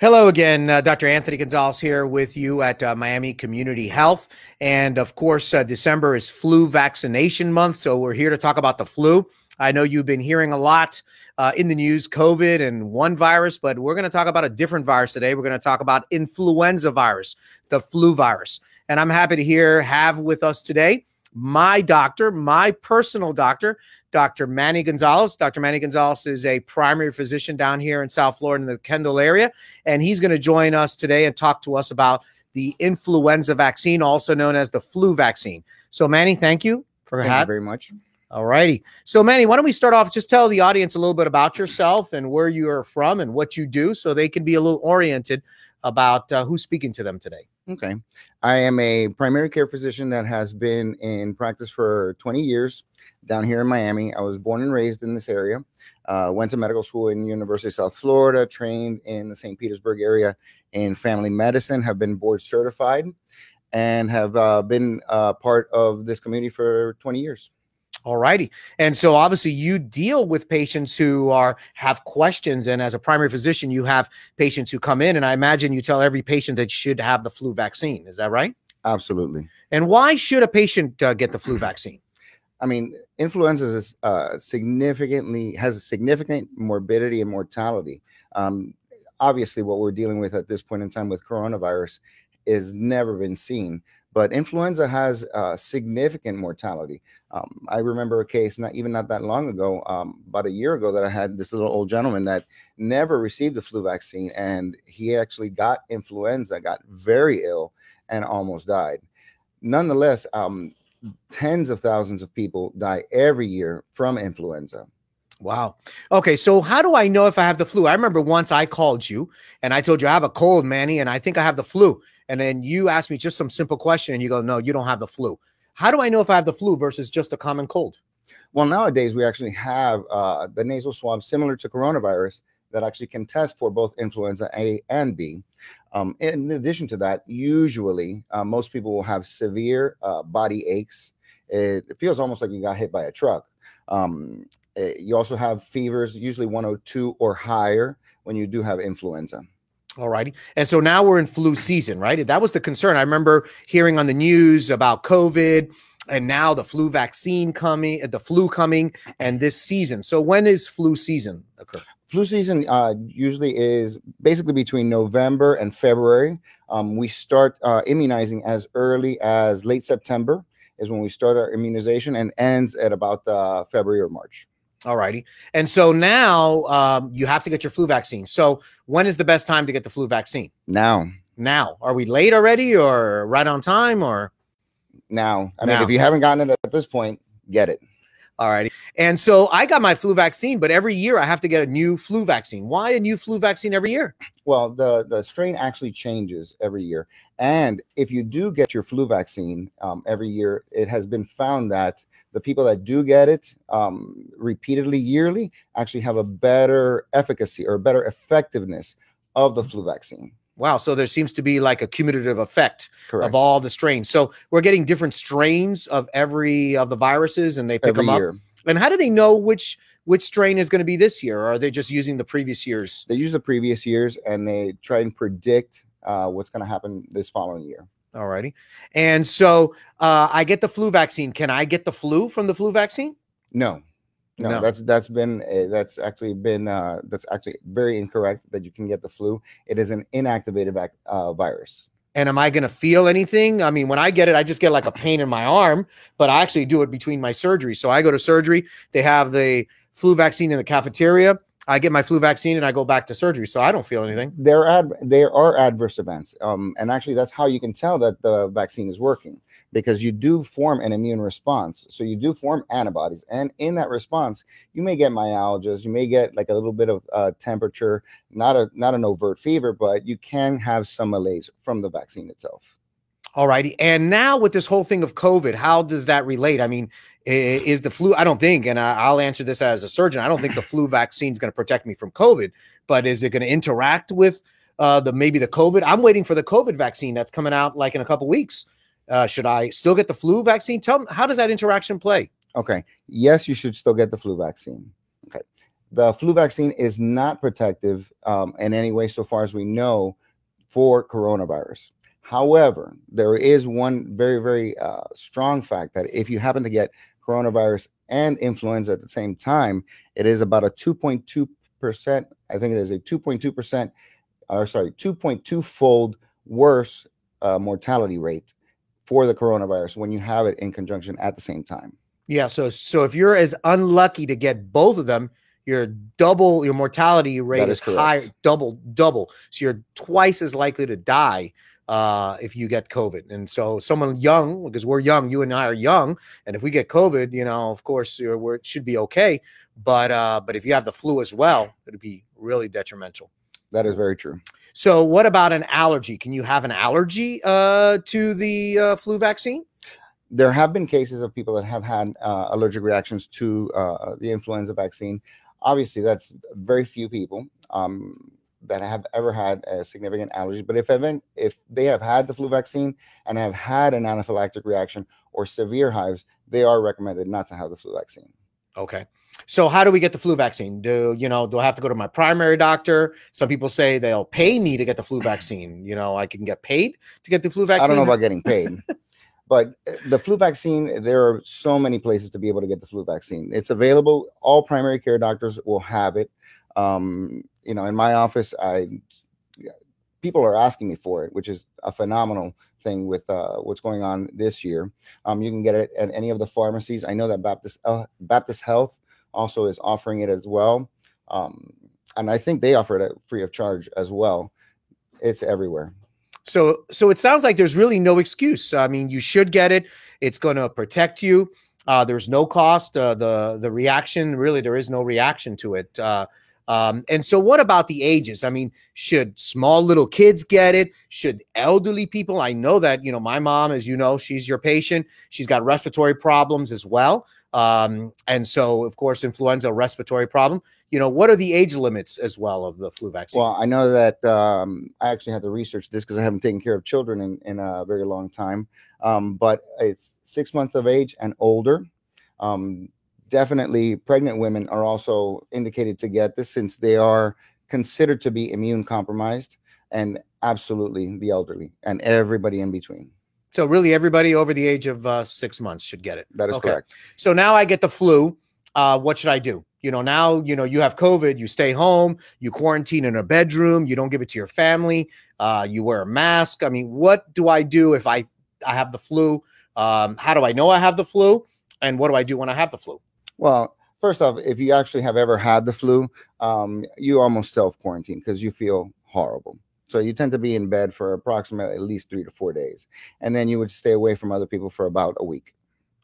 Hello again, uh, Dr. Anthony Gonzalez here with you at uh, Miami Community Health. And of course, uh, December is flu vaccination month. So we're here to talk about the flu. I know you've been hearing a lot uh, in the news COVID and one virus, but we're going to talk about a different virus today. We're going to talk about influenza virus, the flu virus. And I'm happy to hear, have with us today my doctor, my personal doctor, Dr. Manny Gonzalez. Dr. Manny Gonzalez is a primary physician down here in South Florida in the Kendall area, and he's going to join us today and talk to us about the influenza vaccine, also known as the flu vaccine. So, Manny, thank you for having. Thank you very much. All righty. So, Manny, why don't we start off? Just tell the audience a little bit about yourself and where you are from and what you do, so they can be a little oriented about uh, who's speaking to them today. Okay. I am a primary care physician that has been in practice for 20 years down here in Miami. I was born and raised in this area. Uh, went to medical school in University of South Florida, trained in the St. Petersburg area in family medicine, have been board certified, and have uh, been uh, part of this community for 20 years. All righty. And so obviously you deal with patients who are have questions and as a primary physician you have patients who come in and I imagine you tell every patient that should have the flu vaccine. Is that right? Absolutely. And why should a patient uh, get the flu vaccine? I mean, influenza is uh, significantly has a significant morbidity and mortality. Um, obviously, what we're dealing with at this point in time with coronavirus is never been seen. But influenza has uh, significant mortality. Um, I remember a case not even not that long ago, um, about a year ago, that I had this little old gentleman that never received the flu vaccine, and he actually got influenza, got very ill, and almost died. Nonetheless, um, tens of thousands of people die every year from influenza. Wow. Okay. So, how do I know if I have the flu? I remember once I called you and I told you I have a cold, Manny, and I think I have the flu. And then you ask me just some simple question and you go, No, you don't have the flu. How do I know if I have the flu versus just a common cold? Well, nowadays we actually have uh, the nasal swab similar to coronavirus that actually can test for both influenza A and B. Um, in addition to that, usually uh, most people will have severe uh, body aches. It, it, feels almost like you got hit by a truck. Um, it, eh, you also have fevers, usually 102 or higher when you do have influenza. All righty. And so now we're in flu season, right? That was the concern. I remember hearing on the news about COVID and now the flu vaccine coming, the flu coming, and this season. So when is flu season occur? Flu season uh, usually is basically between November and February. Um, we start uh, immunizing as early as late September is when we start our immunization and ends at about uh, February or March. All righty. And so now um, you have to get your flu vaccine. So when is the best time to get the flu vaccine? Now. Now. Are we late already or right on time or? Now. I now. mean, if you haven't gotten it at this point, get it. All righty. And so I got my flu vaccine, but every year I have to get a new flu vaccine. Why a new flu vaccine every year? Well, the, the strain actually changes every year. And if you do get your flu vaccine um, every year, it has been found that the people that do get it um, repeatedly yearly actually have a better efficacy or better effectiveness of the flu vaccine. Wow. So there seems to be like a cumulative effect Correct. of all the strains. So we're getting different strains of every of the viruses and they pick every them up. Year. And how do they know which which strain is going to be this year? Or are they just using the previous years? They use the previous years and they try and predict uh, what's going to happen this following year. All righty. And so uh, I get the flu vaccine. Can I get the flu from the flu vaccine? No. No, no, that's that's been uh, that's actually been uh, that's actually very incorrect that you can get the flu. It is an inactivated uh, virus. And am I going to feel anything? I mean, when I get it, I just get like a pain in my arm, but I actually do it between my surgery. So I go to surgery. They have the flu vaccine in the cafeteria. I get my flu vaccine and I go back to surgery, so I don't feel anything. There are there are adverse events, um, and actually that's how you can tell that the vaccine is working because you do form an immune response. So you do form antibodies, and in that response, you may get myalgias, you may get like a little bit of uh, temperature, not a not an overt fever, but you can have some malaise from the vaccine itself. All righty. And now with this whole thing of COVID, how does that relate? I mean, is the flu, I don't think, and I'll answer this as a surgeon, I don't think the flu vaccine is going to protect me from COVID, but is it going to interact with uh, the maybe the COVID? I'm waiting for the COVID vaccine that's coming out like in a couple weeks. Uh, should I still get the flu vaccine? Tell me, how does that interaction play? Okay. Yes, you should still get the flu vaccine. Okay. The flu vaccine is not protective um, in any way, so far as we know, for coronavirus. However, there is one very, very uh, strong fact that if you happen to get coronavirus and influenza at the same time, it is about a 2.2 percent. I think it is a 2.2 percent, or sorry, 2.2 fold worse uh, mortality rate for the coronavirus when you have it in conjunction at the same time. Yeah. So so if you're as unlucky to get both of them, your double your mortality rate is, is high, double double. So you're twice as likely to die uh, if you get COVID. And so someone young, because we're young, you and I are young, and if we get COVID, you know, of course, we're, it should be okay. But uh, but if you have the flu as well, it'd be really detrimental. That is very true. So, what about an allergy? Can you have an allergy uh, to the uh, flu vaccine? There have been cases of people that have had uh, allergic reactions to uh, the influenza vaccine. Obviously, that's very few people um, that have ever had a significant allergy. But if even if they have had the flu vaccine and have had an anaphylactic reaction or severe hives, they are recommended not to have the flu vaccine. Okay. So how do we get the flu vaccine? Do you know? Do I have to go to my primary doctor? Some people say they'll pay me to get the flu vaccine. You know, I can get paid to get the flu vaccine. I don't know about getting paid, but uh, the flu vaccine. There are so many places to be able to get the flu vaccine. It's available. All primary care doctors will have it. Um, you know, in my office, I people are asking me for it, which is a phenomenal thing with uh, what's going on this year. Um, you can get it at any of the pharmacies. I know that Baptist uh, Baptist Health also is offering it as well, um, and I think they offer it free of charge as well. It's everywhere. So, so it sounds like there's really no excuse. I mean, you should get it. It's going to protect you. Uh, there's no cost. Uh, the the reaction really there is no reaction to it. Um, and so, what about the ages? I mean, should small little kids get it? Should elderly people? I know that, you know, my mom, as you know, she's your patient. She's got respiratory problems as well. Um, and so, of course, influenza, respiratory problem. You know, what are the age limits as well of the flu vaccine? Well, I know that um, I actually had to research this because I haven't taken care of children in, in a very long time. Um, but it's six months of age and older. Um, definitely pregnant women are also indicated to get this since they are considered to be immune compromised and absolutely the elderly and everybody in between. So really everybody over the age of uh, six months should get it. That is okay. correct. So now I get the flu. Uh, what should I do? You know, now, you know, you have COVID, you stay home, you quarantine in a bedroom, you don't give it to your family, uh, you wear a mask. I mean, what do I do if I, I have the flu? Um, how do I know I have the flu? And what do I do when I have the flu? Well, first off, if you actually have ever had the flu, um, you almost self quarantine because you feel horrible. So you tend to be in bed for approximately at least three to four days, and then you would stay away from other people for about a week.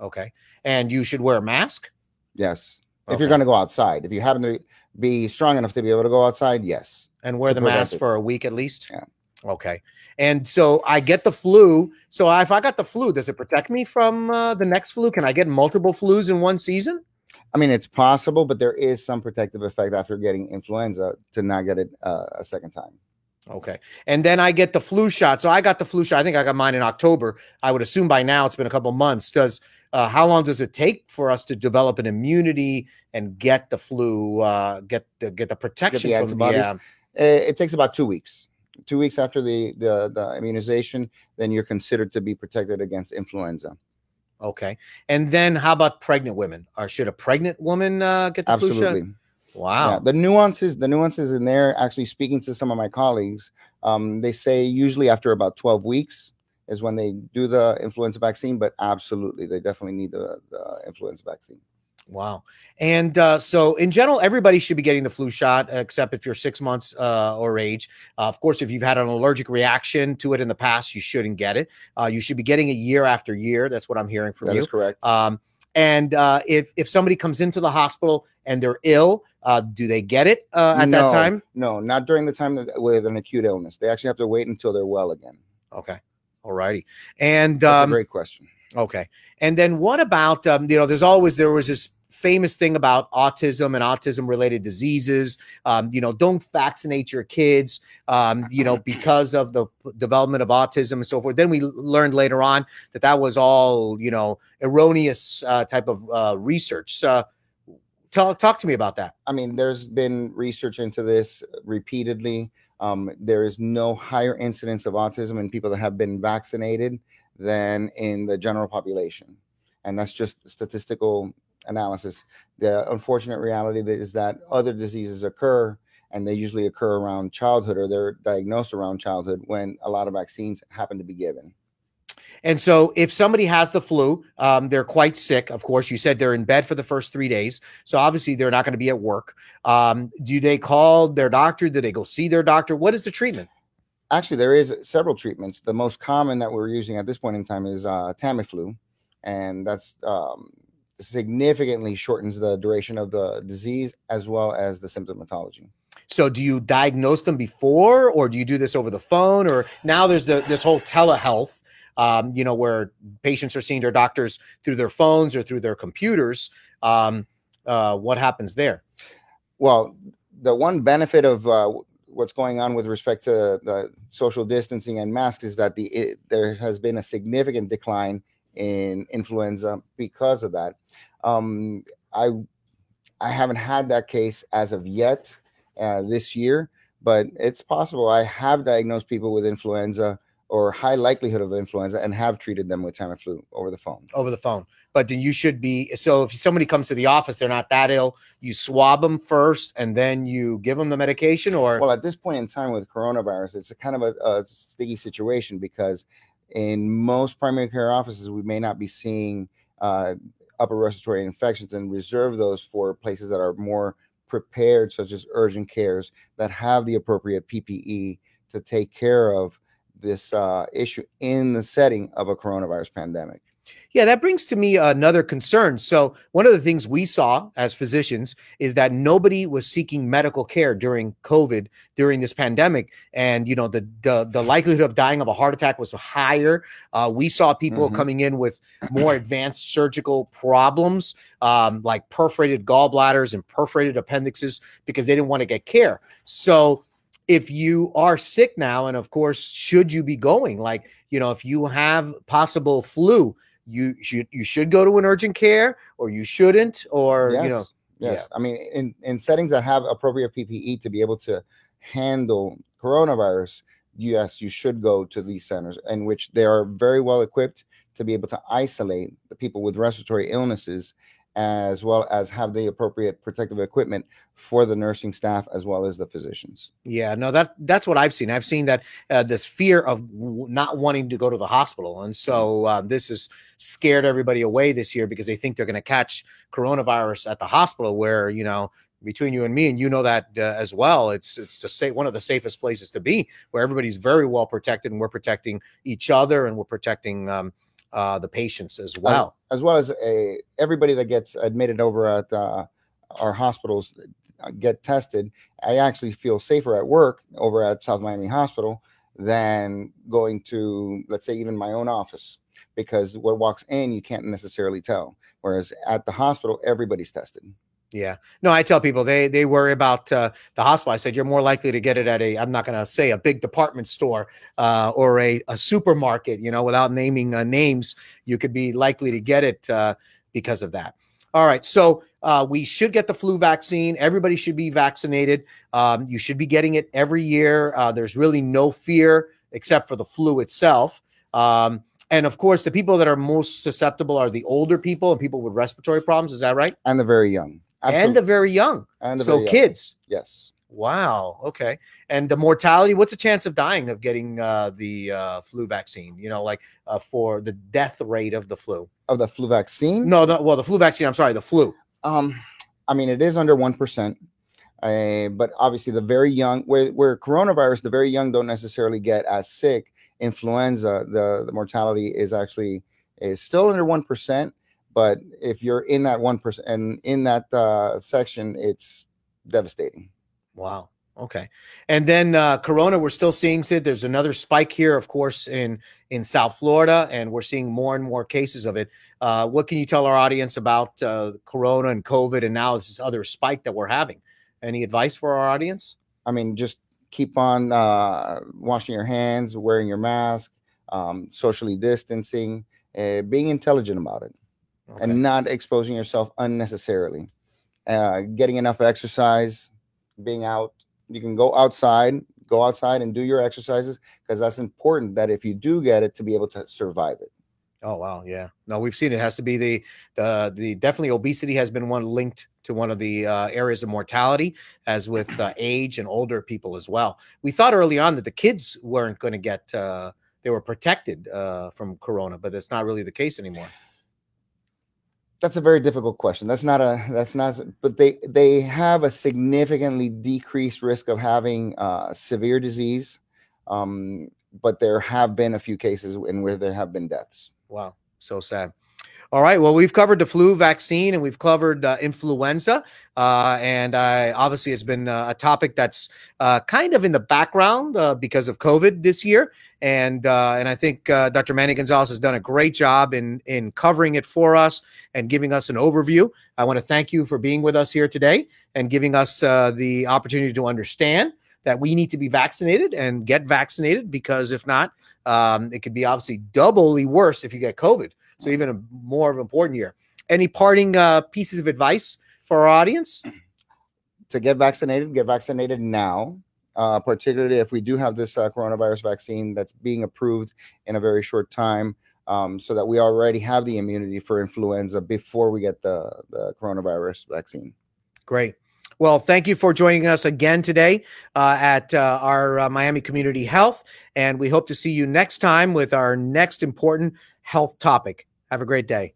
Okay, and you should wear a mask. Yes, okay. if you're going to go outside. If you happen to be strong enough to be able to go outside, yes. And wear the mask for a week at least. Yeah. Okay. And so I get the flu. So if I got the flu, does it protect me from uh, the next flu? Can I get multiple flus in one season? I mean, it's possible, but there is some protective effect after getting influenza to not get it uh, a second time. Okay. And then I get the flu shot. So I got the flu shot. I think I got mine in October. I would assume by now it's been a couple months. Does uh, how long does it take for us to develop an immunity and get the flu, uh, get the get the protection get the from antibodies? The, uh, it takes about two weeks. Two weeks after the, the the immunization, then you're considered to be protected against influenza. Okay. And then how about pregnant women? Or should a pregnant woman uh, get the Absolutely. flu shot? Wow. Yeah, the nuances, the nuances in there, actually speaking to some of my colleagues, um, they say usually after about 12 weeks is when they do the influenza vaccine, but absolutely, they definitely need the, the influenza vaccine. Wow. And uh, so, in general, everybody should be getting the flu shot, except if you're six months uh, or age. Uh, of course, if you've had an allergic reaction to it in the past, you shouldn't get it. Uh, you should be getting it year after year. That's what I'm hearing from that you. That is correct. Um, and uh, if if somebody comes into the hospital and they're ill, uh, do they get it at no, that time? No, not during the time that, with an acute illness. They actually have to wait until they're well again. Okay. All righty. And that's um, a great question. Okay. And then what about um, you know, there's always there was this famous thing about autism and autism related diseases. Um, you know, don't vaccinate your kids, um, you know, because of the development of autism and so forth. Then we learned later on that that was all, you know, erroneous uh, type of uh, research. Talk talk to me about that. I mean, there's been research into this repeatedly. Um, there is no higher incidence of autism in people that have been vaccinated than in the general population, and that's just statistical analysis. The unfortunate reality is that other diseases occur and they usually occur around childhood or they're diagnosed around childhood when a lot of vaccines happen to be given. And so, if somebody has the flu, um, they're quite sick. Of course, you said they're in bed for the first three days. So, obviously, they're not going to be at work. Um, do they call their doctor? Do they go see their doctor? What is the treatment? Actually, there is several treatments. The most common that we're using at this point in time is uh, Tamiflu, and that's um, significantly shortens the duration of the disease as well as the symptomatology. So do you diagnose them before, or do you do this over the phone, or now there's the, this whole telehealth, um, you know, where patients are seeing their doctors through their phones or through their computers. Um, uh, what happens there? Well, the one benefit of uh, what's going on with respect to the social distancing and masks is that the it, there has been a significant decline in influenza because of that. Um, I I haven't had that case as of yet uh, this year, but it's possible. I have diagnosed people with influenza or high likelihood of influenza and have treated them with Tamiflu over the phone. Over the phone. But then you should be so if somebody comes to the office, they're not that ill, you swab them first and then you give them the medication or well at this point in time with coronavirus, it's a kind of a, a sticky situation because in most primary care offices, we may not be seeing uh, upper respiratory infections and reserve those for places that are more prepared, such as urgent cares that have the appropriate PPE to take care of this uh, issue in the setting of a coronavirus pandemic. Yeah, that brings to me another concern. So, one of the things we saw as physicians is that nobody was seeking medical care during COVID, during this pandemic, and you know the the, the likelihood of dying of a heart attack was higher. Uh, we saw people mm-hmm. coming in with more advanced surgical problems, um, like perforated gallbladders and perforated appendixes, because they didn't want to get care. So, if you are sick now, and of course, should you be going, like you know, if you have possible flu you should you should go to an urgent care or you shouldn't or yes. you know yes yeah. i mean in in settings that have appropriate ppe to be able to handle coronavirus yes you should go to these centers in which they are very well equipped to be able to isolate the people with respiratory illnesses as well as have the appropriate protective equipment for the nursing staff as well as the physicians. Yeah, no, that that's what I've seen. I've seen that uh, this fear of w- not wanting to go to the hospital, and so uh, this has scared everybody away this year because they think they're going to catch coronavirus at the hospital, where you know. Between you and me, and you know that uh, as well, it's it's to say one of the safest places to be, where everybody's very well protected, and we're protecting each other, and we're protecting um, uh, the patients as well. Uh, as well as a everybody that gets admitted over at uh, our hospitals uh, get tested. I actually feel safer at work over at South Miami Hospital than going to, let's say, even my own office because what walks in you can't necessarily tell. Whereas at the hospital, everybody's tested. Yeah. No, I tell people they they worry about uh, the hospital. I said you're more likely to get it at a I'm not going to say a big department store uh, or a, a supermarket. You know, without naming uh, names, you could be likely to get it uh, because of that. All right. So uh, we should get the flu vaccine. Everybody should be vaccinated. Um, you should be getting it every year. Uh, there's really no fear except for the flu itself. Um, and of course, the people that are most susceptible are the older people and people with respiratory problems. Is that right? And the very young. Absolutely. and the very young. And so very kids. Yes. Wow. Okay. And the mortality. What's the chance of dying of getting uh, the uh, flu vaccine? You know, like uh, for the death rate of the flu. Of the flu vaccine? No. The, well, the flu vaccine. I'm sorry. The flu. Um, I mean, it is under one percent. Uh, but obviously, the very young, where where coronavirus, the very young don't necessarily get as sick. Influenza, the the mortality is actually is still under one percent but if you're in that one percent and in that uh, section, it's devastating. Wow. Okay. And then uh, Corona, we're still seeing Sid. There's another spike here, of course, in in South Florida, and we're seeing more and more cases of it. Uh, what can you tell our audience about uh, Corona and COVID, and now this other spike that we're having? Any advice for our audience? I mean, just keep on uh, washing your hands, wearing your mask, um, socially distancing, uh, being intelligent about it okay. and not exposing yourself unnecessarily. uh, getting enough exercise, being out. You can go outside, go outside and do your exercises because that's important. That if you do get it, to be able to survive it. Oh wow, yeah. No, we've seen it. it has to be the the the definitely obesity has been one linked to one of the uh, areas of mortality, as with uh, age and older people as well. We thought early on that the kids weren't going to get uh, they were protected uh, from corona, but that's not really the case anymore. That's a very difficult question. That's not a that's not but they they have a significantly decreased risk of having uh, severe disease. Um, but there have been a few cases in where there have been deaths. Wow, so sad. All right. Well, we've covered the flu vaccine and we've covered uh, influenza. Uh, and I, obviously, it's been uh, a topic that's uh, kind of in the background uh, because of COVID this year. And and I think Dr. Manny Gonzalez has done a great job in in covering it for us and giving us an overview. I want to thank you for being with us here today and giving us the opportunity to understand that we need to be vaccinated and get vaccinated because if not, um, it could be obviously doubly worse if you get COVID. So even a more of an important year. Any parting uh, pieces of advice for our audience? To get vaccinated, get vaccinated now. Uh, particularly if we do have this uh, coronavirus vaccine that's being approved in a very short time, um, so that we already have the immunity for influenza before we get the, the coronavirus vaccine. Great. Well, thank you for joining us again today uh, at uh, our uh, Miami Community Health. And we hope to see you next time with our next important health topic. Have a great day.